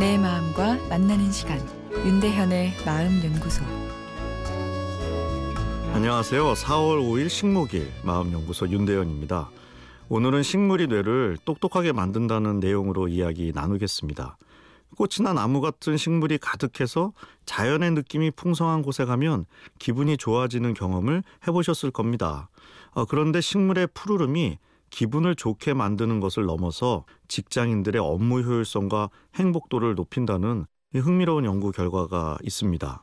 내 마음과 만나는 시간 윤대현의 마음 연구소 안녕하세요. 4월 5일 식목일 마음 연구소 윤대현입니다. 오늘은 식물이 뇌를 똑똑하게 만든다는 내용으로 이야기 나누겠습니다. 꽃이나 나무 같은 식물이 가득해서 자연의 느낌이 풍성한 곳에 가면 기분이 좋아지는 경험을 해보셨을 겁니다. 어, 그런데 식물의 푸르름이 기분을 좋게 만드는 것을 넘어서 직장인들의 업무 효율성과 행복도를 높인다는 흥미로운 연구 결과가 있습니다.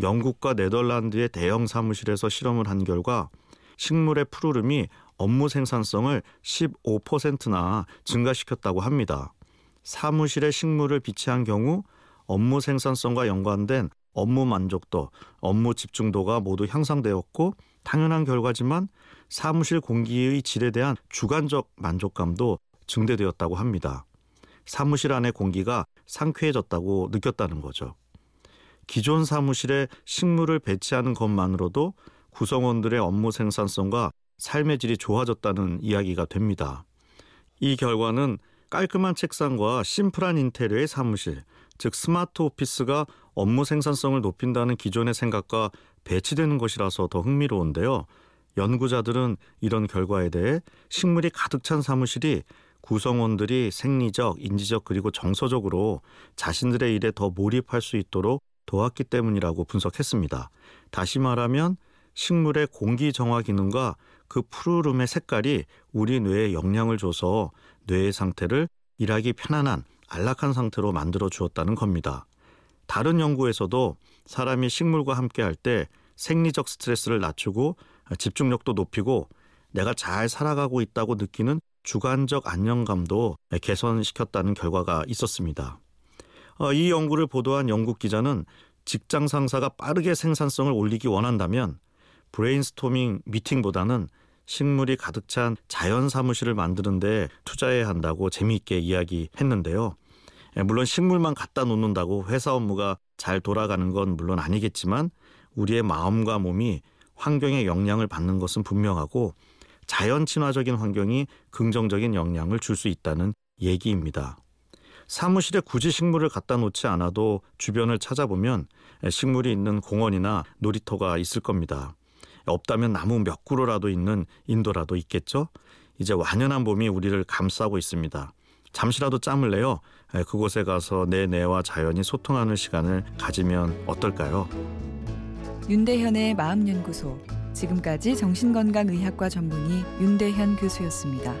영국과 네덜란드의 대형 사무실에서 실험을 한 결과 식물의 푸르름이 업무 생산성을 15%나 증가시켰다고 합니다. 사무실에 식물을 비치한 경우 업무 생산성과 연관된 업무 만족도, 업무 집중도가 모두 향상되었고 당연한 결과지만 사무실 공기의 질에 대한 주관적 만족감도 증대되었다고 합니다. 사무실 안의 공기가 상쾌해졌다고 느꼈다는 거죠. 기존 사무실에 식물을 배치하는 것만으로도 구성원들의 업무 생산성과 삶의 질이 좋아졌다는 이야기가 됩니다. 이 결과는 깔끔한 책상과 심플한 인테리어의 사무실, 즉 스마트 오피스가 업무 생산성을 높인다는 기존의 생각과 배치되는 것이라서 더 흥미로운데요. 연구자들은 이런 결과에 대해 식물이 가득 찬 사무실이 구성원들이 생리적, 인지적 그리고 정서적으로 자신들의 일에 더 몰입할 수 있도록 도왔기 때문이라고 분석했습니다. 다시 말하면 식물의 공기 정화 기능과 그 푸르름의 색깔이 우리 뇌에 영향을 줘서 뇌의 상태를 일하기 편안한 안락한 상태로 만들어 주었다는 겁니다. 다른 연구에서도 사람이 식물과 함께 할 때 생리적 스트레스를 낮추고 집중력도 높이고 내가 잘 살아가고 있다고 느끼는 주관적 안정감도 개선시켰다는 결과가 있었습니다. 어, 이 연구를 보도한 영국 기자는 직장 상사가 빠르게 생산성을 올리기 원한다면 브레인스토밍 미팅보다는 식물이 가득 찬 자연 사무실을 만드는데 투자해야 한다고 재미있게 이야기했는데요. 예, 물론 식물만 갖다 놓는다고 회사 업무가 잘 돌아가는 건 물론 아니겠지만 우리의 마음과 몸이 환경의 영향을 받는 것은 분명하고 자연 친화적인 환경이 긍정적인 영향을 줄 수 있다는 얘기입니다. 사무실에 굳이 식물을 갖다 놓지 않아도 주변을 찾아보면 식물이 있는 공원이나 놀이터가 있을 겁니다. 없다면 나무 몇 그루라도 있는 인도라도 있겠죠? 이제 완연한 봄이 우리를 감싸고 있습니다. 잠시라도 짬을 내어 그곳에 가서 내 뇌와 자연이 소통하는 시간을 가지면 어떨까요? 윤대현의 마음연구소 지금까지 정신건강의학과 전문의 윤대현 교수였습니다.